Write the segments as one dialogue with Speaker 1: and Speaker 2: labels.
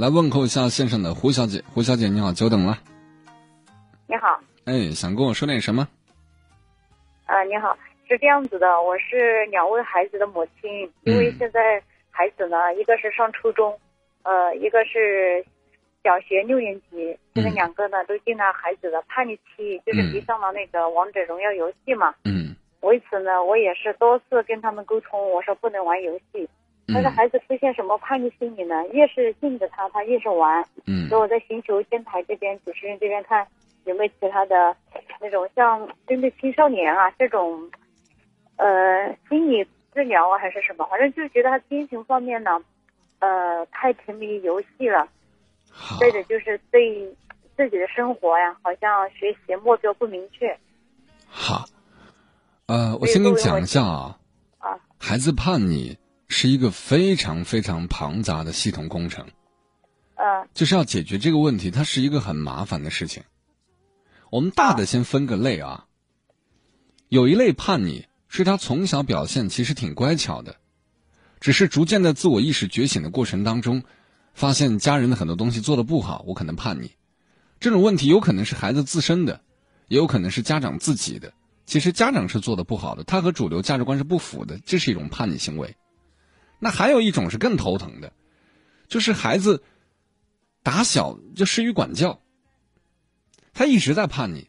Speaker 1: 来问候一下线上的胡小姐。胡小姐，你好，久等了。
Speaker 2: 你好。
Speaker 1: 哎，想跟我说点什么？
Speaker 2: 啊，你好，是这样子的，我是两位孩子的母亲，因为现在孩子呢，一个是上初中，呃，一个是小学六年级，现在两个呢都进了孩子的叛逆期，就是迷上了那个王者荣耀游戏嘛。
Speaker 1: 嗯。
Speaker 2: 为此呢，我也是多次跟他们沟通，我说不能玩游戏。但是孩子出现什么叛逆心理呢？越是禁止他，他越是玩。
Speaker 1: 嗯。
Speaker 2: 所以我在寻求电台这边、主持人这边看有没有其他的那种像针对青少年啊这种，呃，心理治疗啊还是什么？反正就是觉得他精神方面呢，呃，太沉迷于游戏了。再者就是对自己的生活呀，好像学习目标不明确。
Speaker 1: 好，呃，我先跟你讲一下啊。
Speaker 2: 啊。
Speaker 1: 孩子叛逆。是一个非常非常庞杂的系统工程，
Speaker 2: 嗯，
Speaker 1: 就是要解决这个问题，它是一个很麻烦的事情。我们大的先分个类啊，有一类叛逆是他从小表现其实挺乖巧的，只是逐渐的自我意识觉醒的过程当中，发现家人的很多东西做的不好，我可能叛逆。这种问题有可能是孩子自身的，也有可能是家长自己的。其实家长是做的不好的，他和主流价值观是不符的，这是一种叛逆行为。那还有一种是更头疼的，就是孩子打小就失于管教，他一直在叛逆，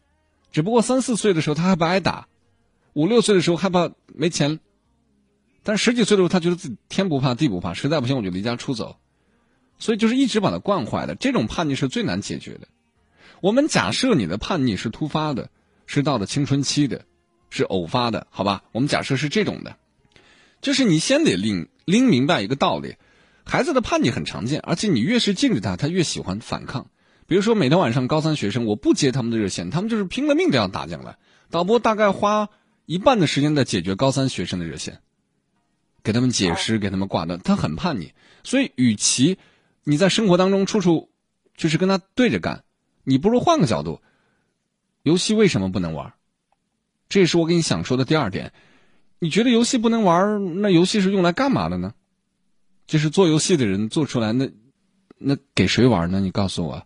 Speaker 1: 只不过三四岁的时候他还不挨打，五六岁的时候害怕没钱，但十几岁的时候他觉得自己天不怕地不怕，实在不行我就离家出走，所以就是一直把他惯坏的。这种叛逆是最难解决的。我们假设你的叛逆是突发的，是到了青春期的，是偶发的，好吧？我们假设是这种的，就是你先得拎。拎明白一个道理，孩子的叛逆很常见，而且你越是禁止他，他越喜欢反抗。比如说，每天晚上高三学生，我不接他们的热线，他们就是拼了命的要打进来。导播大概花一半的时间在解决高三学生的热线，给他们解释，给他们挂断。他很叛逆，所以与其你在生活当中处处就是跟他对着干，你不如换个角度，游戏为什么不能玩？这也是我给你想说的第二点。你觉得游戏不能玩？那游戏是用来干嘛的呢？就是做游戏的人做出来，那那给谁玩呢？你告诉我。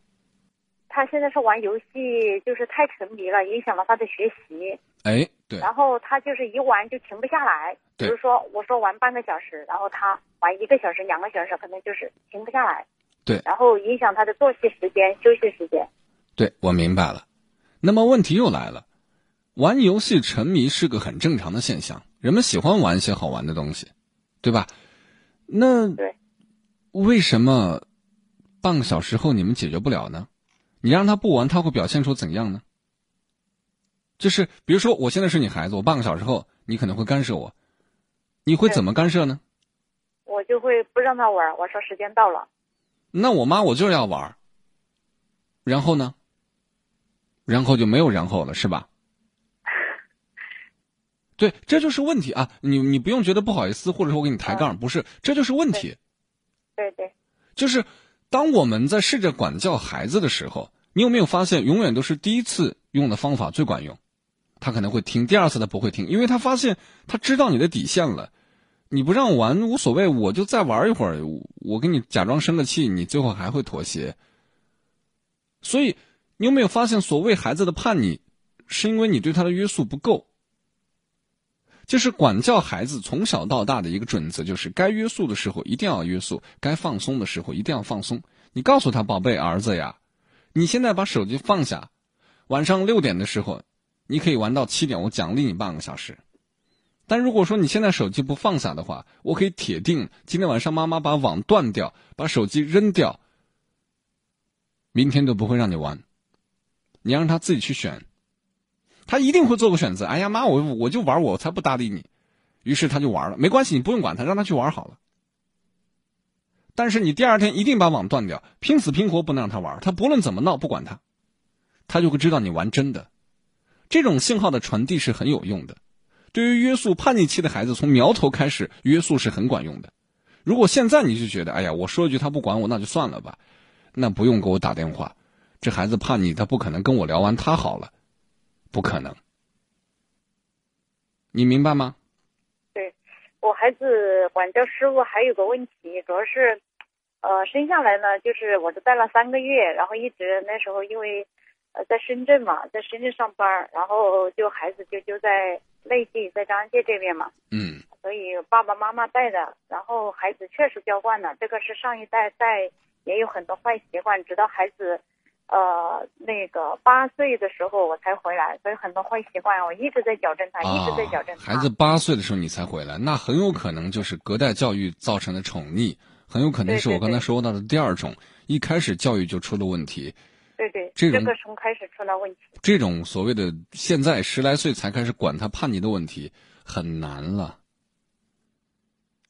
Speaker 2: 他现在是玩游戏，就是太沉迷了，影响了他的学习。
Speaker 1: 哎，对。
Speaker 2: 然后他就是一玩就停不下来。比如说，我说玩半个小时，然后他玩一个小时、两个小时，可能就是停不下来。
Speaker 1: 对。
Speaker 2: 然后影响他的作息时间、休息时间。
Speaker 1: 对，我明白了。那么问题又来了，玩游戏沉迷是个很正常的现象。人们喜欢玩一些好玩的东西，对吧？那为什么半个小时后你们解决不了呢？你让他不玩，他会表现出怎样呢？就是比如说，我现在是你孩子，我半个小时后你可能会干涉我，你会怎么干涉呢？
Speaker 2: 我就会不让他玩，我说时间到了。
Speaker 1: 那我妈我就是要玩，然后呢？然后就没有然后了，是吧？对，这就是问题啊！你你不用觉得不好意思，或者说我给你抬杠，不是，这就是问题。
Speaker 2: 对对，
Speaker 1: 就是当我们在试着管教孩子的时候，你有没有发现，永远都是第一次用的方法最管用，他可能会听，第二次他不会听，因为他发现他知道你的底线了，你不让玩无所谓，我就再玩一会儿，我给你假装生个气，你最后还会妥协。所以，你有没有发现，所谓孩子的叛逆，是因为你对他的约束不够。就是管教孩子从小到大的一个准则，就是该约束的时候一定要约束，该放松的时候一定要放松。你告诉他，宝贝儿子呀，你现在把手机放下，晚上六点的时候，你可以玩到七点，我奖励你半个小时。但如果说你现在手机不放下的话，我可以铁定今天晚上妈妈把网断掉，把手机扔掉，明天都不会让你玩。你让他自己去选。他一定会做个选择。哎呀妈，我我就玩，我才不搭理你。于是他就玩了，没关系，你不用管他，让他去玩好了。但是你第二天一定把网断掉，拼死拼活不能让他玩。他不论怎么闹，不管他，他就会知道你玩真的。这种信号的传递是很有用的。对于约束叛逆期的孩子，从苗头开始约束是很管用的。如果现在你就觉得，哎呀，我说一句他不管我，那就算了吧，那不用给我打电话。这孩子叛逆，他不可能跟我聊完他好了。不可能，你明白吗？
Speaker 2: 对，我孩子管教失误还有个问题，主要是呃，生下来呢，就是我就带了三个月，然后一直那时候因为呃在深圳嘛，在深圳上班，然后就孩子就就在内地，在张家界这边嘛，
Speaker 1: 嗯
Speaker 2: 所以爸爸妈妈带的，然后孩子确实娇惯了，这个是上一代带也有很多坏习惯，直到孩子呃那个八岁的时候我才回来，所以很多坏习惯我一直在矫正他，一直在矫正
Speaker 1: 孩子八岁的时候你才回来，那很有可能就是隔代教育造成的宠溺，很有可能是我刚才说到的第二种，一开始教育就出了问题。
Speaker 2: 对对，
Speaker 1: 这种
Speaker 2: 个从开始出了问题。
Speaker 1: 这种所谓的现在十来岁才开始管他叛逆的问题，很难了，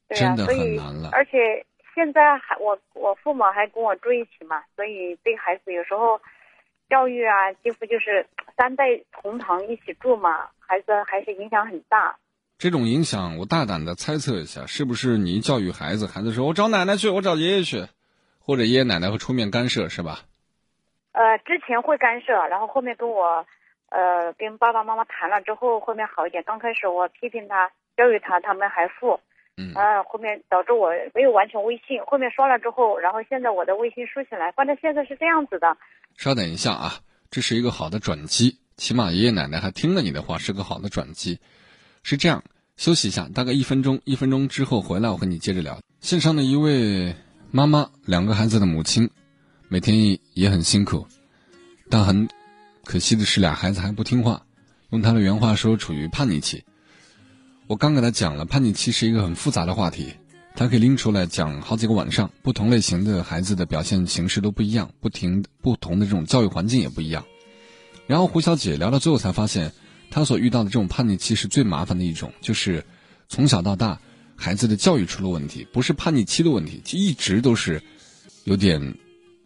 Speaker 1: 真的很难了。
Speaker 2: 而且现在还我我父母还跟我住一起嘛，所以对孩子有时候教育啊，几乎就是三代同堂一起住嘛，孩子还是影响很大。
Speaker 1: 这种影响，我大胆的猜测一下，是不是你教育孩子，孩子说我找奶奶去，我找爷爷去，或者爷爷奶奶会出面干涉，是吧？
Speaker 2: 呃，之前会干涉，然后后面跟我，呃，跟爸爸妈妈谈了之后，后面好一点。刚开始我批评他，教育他，他们还负，
Speaker 1: 嗯
Speaker 2: 啊，后面导致我没有完成微信。后面刷了之后，然后现在我的微信竖起来，反正现在是这样子的。
Speaker 1: 稍等一下啊，这是一个好的转机，起码爷爷奶奶还听了你的话，是个好的转机。是这样，休息一下，大概一分钟，一分钟之后回来，我和你接着聊。线上的一位妈妈，两个孩子的母亲，每天也很辛苦，但很可惜的是，俩孩子还不听话。用她的原话说，处于叛逆期。我刚给他讲了，叛逆期是一个很复杂的话题，他可以拎出来讲好几个晚上。不同类型的孩子的表现形式都不一样，不停不同的这种教育环境也不一样。然后胡小姐聊到最后才发现，她所遇到的这种叛逆期是最麻烦的一种，就是从小到大孩子的教育出了问题，不是叛逆期的问题，就一直都是有点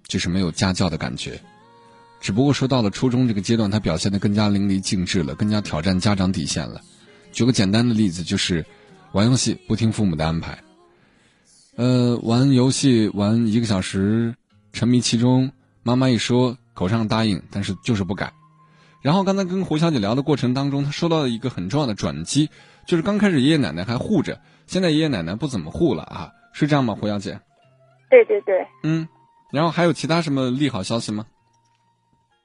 Speaker 1: 就是没有家教的感觉。只不过说到了初中这个阶段，他表现得更加淋漓尽致了，更加挑战家长底线了。举个简单的例子，就是玩游戏不听父母的安排，呃，玩游戏玩一个小时，沉迷其中，妈妈一说口上答应，但是就是不改。然后刚才跟胡小姐聊的过程当中，她收到了一个很重要的转机，就是刚开始爷爷奶奶还护着，现在爷爷奶奶不怎么护了啊，是这样吗，胡小姐？
Speaker 2: 对对对，
Speaker 1: 嗯，然后还有其他什么利好消息吗？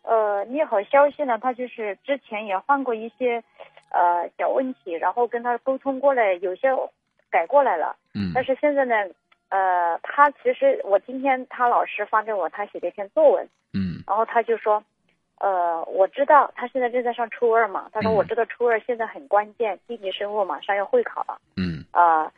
Speaker 2: 呃，利好消息呢，他就是之前也换过一些呃小问题，然后跟他沟通过来，有些改过来了。
Speaker 1: 嗯。
Speaker 2: 但是现在呢，呃，他其实我今天他老师发给我他写的一篇作文，
Speaker 1: 嗯。
Speaker 2: 然后他就说，呃，我知道他现在正在上初二嘛，他说
Speaker 1: 嗯。
Speaker 2: 我知道初二现在很关键，地理生物马上要会考了，
Speaker 1: 嗯。
Speaker 2: 啊、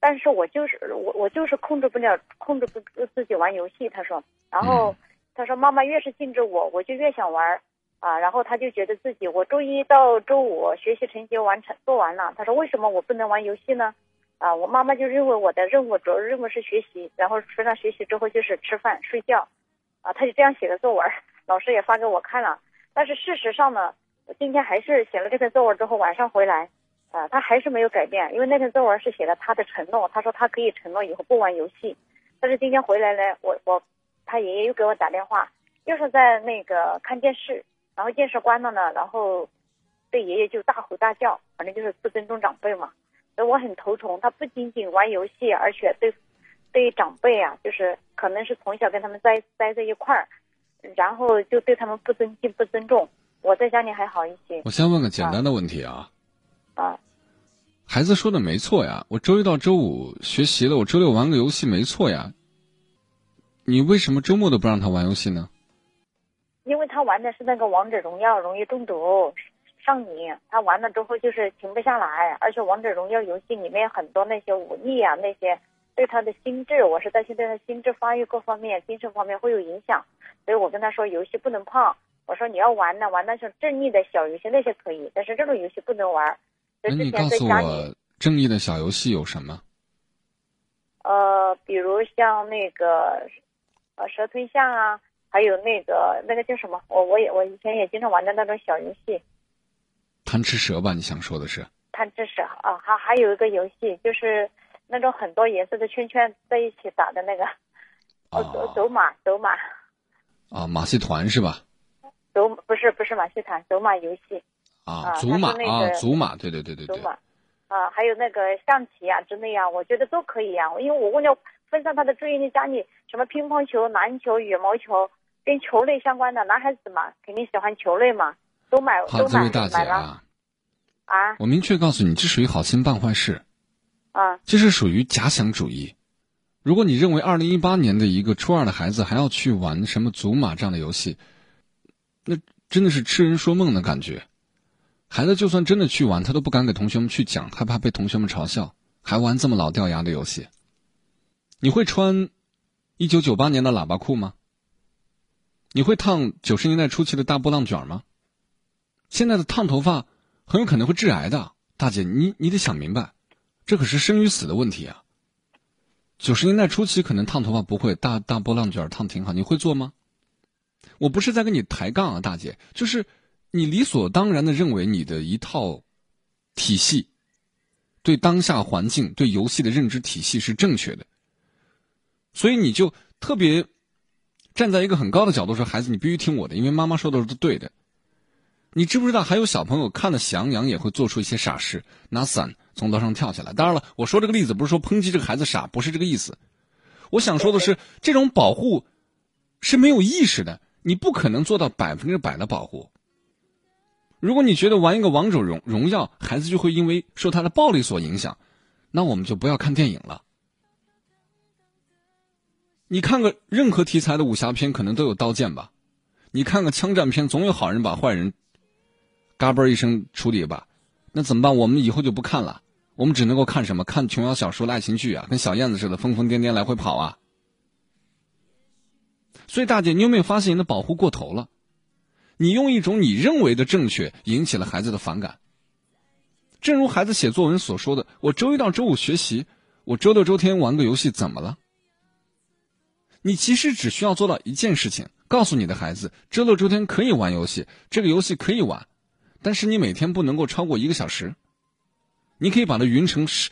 Speaker 2: 但是我就是我我就是控制不了，控制不住自己玩游戏，他说，然后。
Speaker 1: 嗯。
Speaker 2: 他说妈妈越是禁止我，我就越想玩儿，啊，然后他就觉得自己我周一到周五学习成绩完成做完了，他说为什么我不能玩游戏呢？啊，我妈妈就认为我的任务主要任务是学习，然后除了学习之后就是吃饭睡觉，啊，他就这样写的作文，老师也发给我看了，但是事实上呢，我今天还是写了这篇作文之后晚上回来，啊，他还是没有改变，因为那篇作文是写的他的承诺，他说他可以承诺以后不玩游戏，但是今天回来呢，我我。他爷爷又给我打电话，又是在那个看电视，然后电视关了呢，然后对爷爷就大吼大叫，反正就是不尊重长辈嘛，所以我很头疼。他不仅仅玩游戏，而且对对长辈啊，就是可能是从小跟他们在待在一块儿，然后就对他们不尊敬、不尊重。我在家里还好一些
Speaker 1: 我先问个简单的问题啊，
Speaker 2: 啊，
Speaker 1: 孩子说的没错呀，我周一到周五学习了，我周六玩个游戏没错呀。你为什么周末都不让他玩游戏呢？
Speaker 2: 因为他玩的是那个王者荣耀，容易中毒上瘾。他玩了之后就是停不下来，而且王者荣耀游戏里面很多那些武力啊，那些对他的心智，我是担心对他心智发育各方面、精神方面会有影响。所以我跟他说，游戏不能碰。我说你要玩呢，玩那种正义的小游戏那些可以，但是这种游戏不能玩。
Speaker 1: 那你告诉我，正义的小游戏有什么？
Speaker 2: 呃，比如像那个呃蛇吞象啊，还有那个那个叫什么，我我也我以前也经常玩的那种小游戏。
Speaker 1: 贪吃蛇吧？你想说的是？
Speaker 2: 贪吃蛇啊，还还有一个游戏，就是那种很多颜色的圈圈在一起打的那个，哦，走
Speaker 1: 啊
Speaker 2: 走马走马
Speaker 1: 啊，马戏团是吧？
Speaker 2: 走不是不是马戏团，走马游戏
Speaker 1: 啊，
Speaker 2: 啊
Speaker 1: 祖马啊，
Speaker 2: 它是那个
Speaker 1: 祖马，对对对对对。
Speaker 2: 走马啊，还有那个象棋啊之类啊，我觉得都可以啊，因为我为了分散他的注意力，家里什么乒乓球、篮球、羽毛球，跟球类相关的，男孩子嘛，肯定喜欢球类嘛，都买
Speaker 1: 好，
Speaker 2: 都买
Speaker 1: 这位大姐
Speaker 2: 买了
Speaker 1: 啊，
Speaker 2: 啊
Speaker 1: 我明确告诉你，这属于好心办坏事，
Speaker 2: 啊
Speaker 1: 这是属于假想主义。如果你认为二零一八年的一个初二的孩子还要去玩什么祖玛这样的游戏，那真的是痴人说梦的感觉。孩子就算真的去玩，他都不敢给同学们去讲，害怕被同学们嘲笑，还玩这么老掉牙的游戏。你会穿一九九八年的喇叭裤吗？你会烫九十年代初期的大波浪卷吗？现在的烫头发很有可能会致癌的，大姐，你你得想明白，这可是生与死的问题啊。九十年代初期可能烫头发不会，大大波浪卷烫挺好，你会做吗？我不是在跟你抬杠啊，大姐，就是你理所当然的认为你的一套体系，对当下环境、对游戏的认知体系是正确的，所以你就特别站在一个很高的角度说，孩子，你必须听我的，因为妈妈说的是对的。你知不知道还有小朋友看了《喜羊羊》也会做出一些傻事，拿伞从楼上跳下来？当然了，我说这个例子不是说抨击这个孩子傻，不是这个意思。我想说的是，这种保护是没有意识的，你不可能做到百分之百的保护。如果你觉得玩一个王者荣荣耀，孩子就会因为受他的暴力所影响，那我们就不要看电影了。你看个任何题材的武侠片，可能都有刀剑吧？你看个枪战片，总有好人把坏人嘎嘣一声处理吧？那怎么办？我们以后就不看了，我们只能够看什么？看琼瑶小说的爱情剧啊，跟小燕子似的疯疯癫癫来回跑啊。所以大姐，你有没有发现你的保护过头了？你用一种你认为的正确引起了孩子的反感。正如孩子写作文所说的：“我周一到周五学习，我周六周天玩个游戏，怎么了？”你其实只需要做到一件事情，告诉你的孩子，周六周天可以玩游戏，这个游戏可以玩，但是你每天不能够超过一个小时。你可以把它匀成十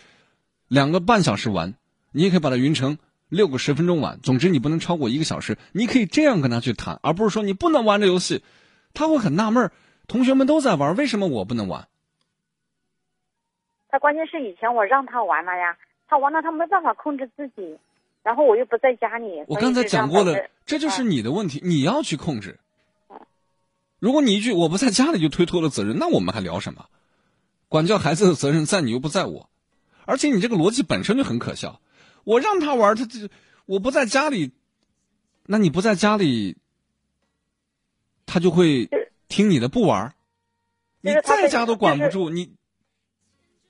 Speaker 1: 两个半小时玩，你也可以把它匀成六个十分钟玩。总之，你不能超过一个小时。你可以这样跟他去谈，而不是说你不能玩这游戏，他会很纳闷。同学们都在玩，为什么我不能玩？
Speaker 2: 他关键是以前我让他玩了呀，他玩了他没办法控制自己，然后我又不在家里。
Speaker 1: 我刚才讲过了
Speaker 2: 所以就让导致，
Speaker 1: 这就是你的问题，你要去控制。如果你一句我不在家里就推脱了责任，那我们还聊什么？管教孩子的责任在你又不在我，而且你这个逻辑本身就很可笑。我让他玩，他这我不在家里，那你不在家里，他就会听你的不玩。你在家都管不住，你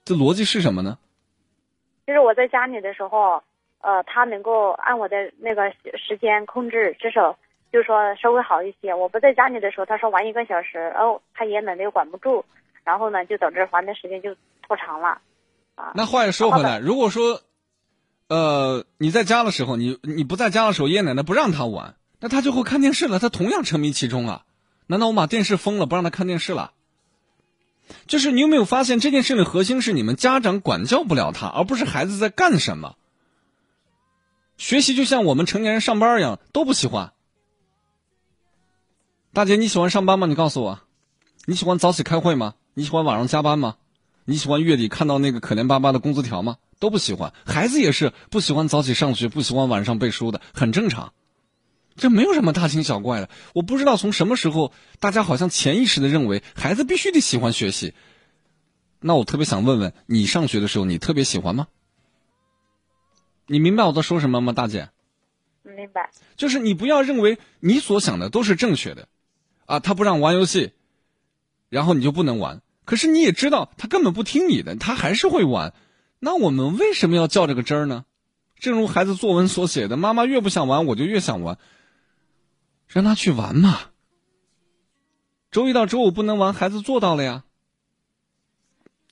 Speaker 1: 这逻辑是什么呢？
Speaker 2: 就是我在家里的时候，呃，他能够按我的那个时间控制，至少就是说稍微好一些。我不在家里的时候，他说玩一个小时，哦，他爷奶奶又管不住，然后呢，就导致玩的时间就拖长了。啊，
Speaker 1: 那话又说回来，如果说，呃，你在家的时候，你你不在家的时候，爷爷奶奶不让他玩，那他就会看电视了，他同样沉迷其中啊。难道我把电视封了，不让他看电视了？就是你有没有发现这件事的核心是你们家长管教不了他，而不是孩子在干什么。学习就像我们成年人上班一样，都不喜欢。大姐，你喜欢上班吗？你告诉我，你喜欢早起开会吗？你喜欢晚上加班吗？你喜欢月底看到那个可怜巴巴的工资条吗？都不喜欢。孩子也是不喜欢早起上学，不喜欢晚上背书的，很正常。这没有什么大惊小怪的。我不知道从什么时候，大家好像潜意识的认为孩子必须得喜欢学习。那我特别想问问你，上学的时候你特别喜欢吗？你明白我在说什么吗，大姐？
Speaker 2: 明白。
Speaker 1: 就是你不要认为你所想的都是正确的，啊，他不让玩游戏，然后你就不能玩。可是你也知道他根本不听你的，他还是会玩。那我们为什么要较这个真儿呢？正如孩子作文所写的：“妈妈越不想玩，我就越想玩。”让他去玩嘛。周一到周五不能玩，孩子做到了呀。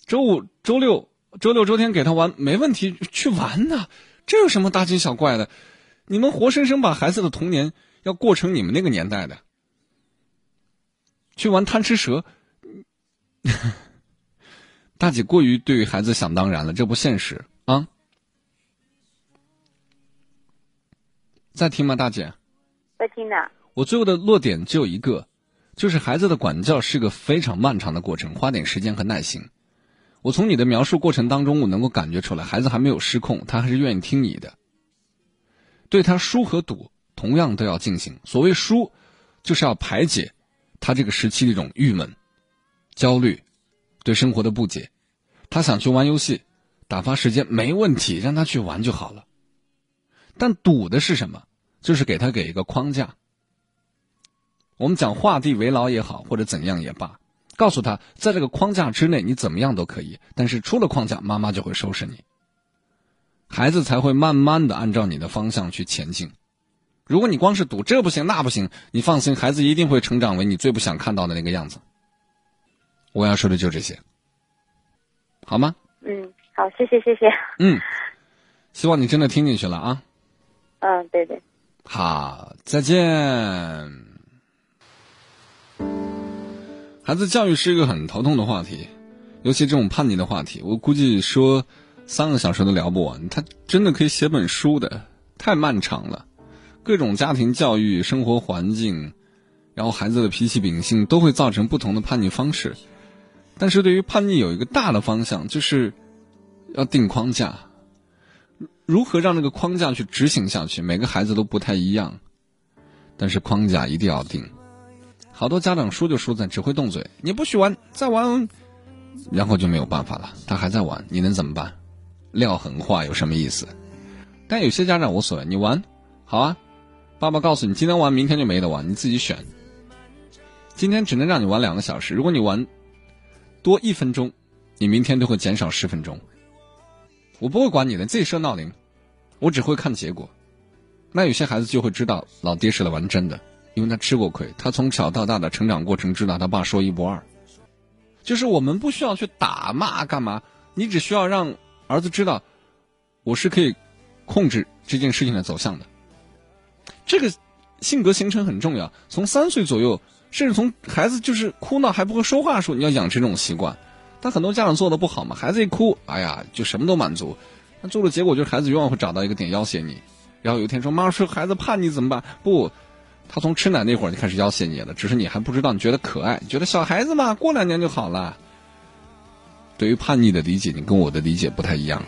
Speaker 1: 周五、周六、周六、周天给他玩没问题，去玩呐，这有什么大惊小怪的？你们活生生把孩子的童年要过成你们那个年代的，去玩贪吃蛇，大姐过于对于孩子想当然了，这不现实啊！在听吗，大姐？
Speaker 2: 在听呢。
Speaker 1: 我最后的落点只有一个，就是孩子的管教是个非常漫长的过程，花点时间和耐心。我从你的描述过程当中，我能够感觉出来，孩子还没有失控，他还是愿意听你的。对他输和赌同样都要进行。所谓输，就是要排解他这个时期的一种郁闷、焦虑、对生活的不解。他想去玩游戏，打发时间没问题，让他去玩就好了。但赌的是什么？就是给他给一个框架。我们讲画地为牢也好，或者怎样也罢，告诉他，在这个框架之内，你怎么样都可以。但是出了框架，妈妈就会收拾你。孩子才会慢慢的按照你的方向去前进。如果你光是赌这不行那不行，你放心，孩子一定会成长为你最不想看到的那个样子。我要说的就这些，好吗？
Speaker 2: 嗯，好，谢谢谢谢。
Speaker 1: 嗯，希望你真的听进去了啊。
Speaker 2: 嗯，对对。
Speaker 1: 好，再见。孩子教育是一个很头痛的话题，尤其这种叛逆的话题，我估计说三个小时都聊不完。他真的可以写本书的，太漫长了。各种家庭教育、生活环境，然后孩子的脾气秉性都会造成不同的叛逆方式。但是对于叛逆有一个大的方向，就是要定框架。如何让这个框架去执行下去？每个孩子都不太一样，但是框架一定要定。好多家长输就输在只会动嘴，你不许玩，再玩，然后就没有办法了。他还在玩，你能怎么办？撂狠话有什么意思？但有些家长无所谓，你玩，好啊，爸爸告诉你，今天玩，明天就没得玩，你自己选。今天只能让你玩两个小时，如果你玩多一分钟，你明天都会减少十分钟。我不会管你的，自己设闹铃，我只会看结果。那有些孩子就会知道，老爹是来玩真的。因为他吃过亏，他从小到大的成长过程知道他爸说一不二，就是我们不需要去打骂干嘛，你只需要让儿子知道，我是可以控制这件事情的走向的。这个性格形成很重要，从三岁左右，甚至从孩子就是哭闹还不会说话的时候，你要养成这种习惯。但很多家长做的不好嘛，孩子一哭，哎呀，就什么都满足，那做的结果就是孩子永远会找到一个点要挟你，然后有一天说妈妈说孩子叛逆怎么办？不。他从吃奶那会儿就开始要挟你了，只是你还不知道，你觉得可爱，觉得小孩子嘛，过两年就好了。对于叛逆的理解，你跟我的理解不太一样。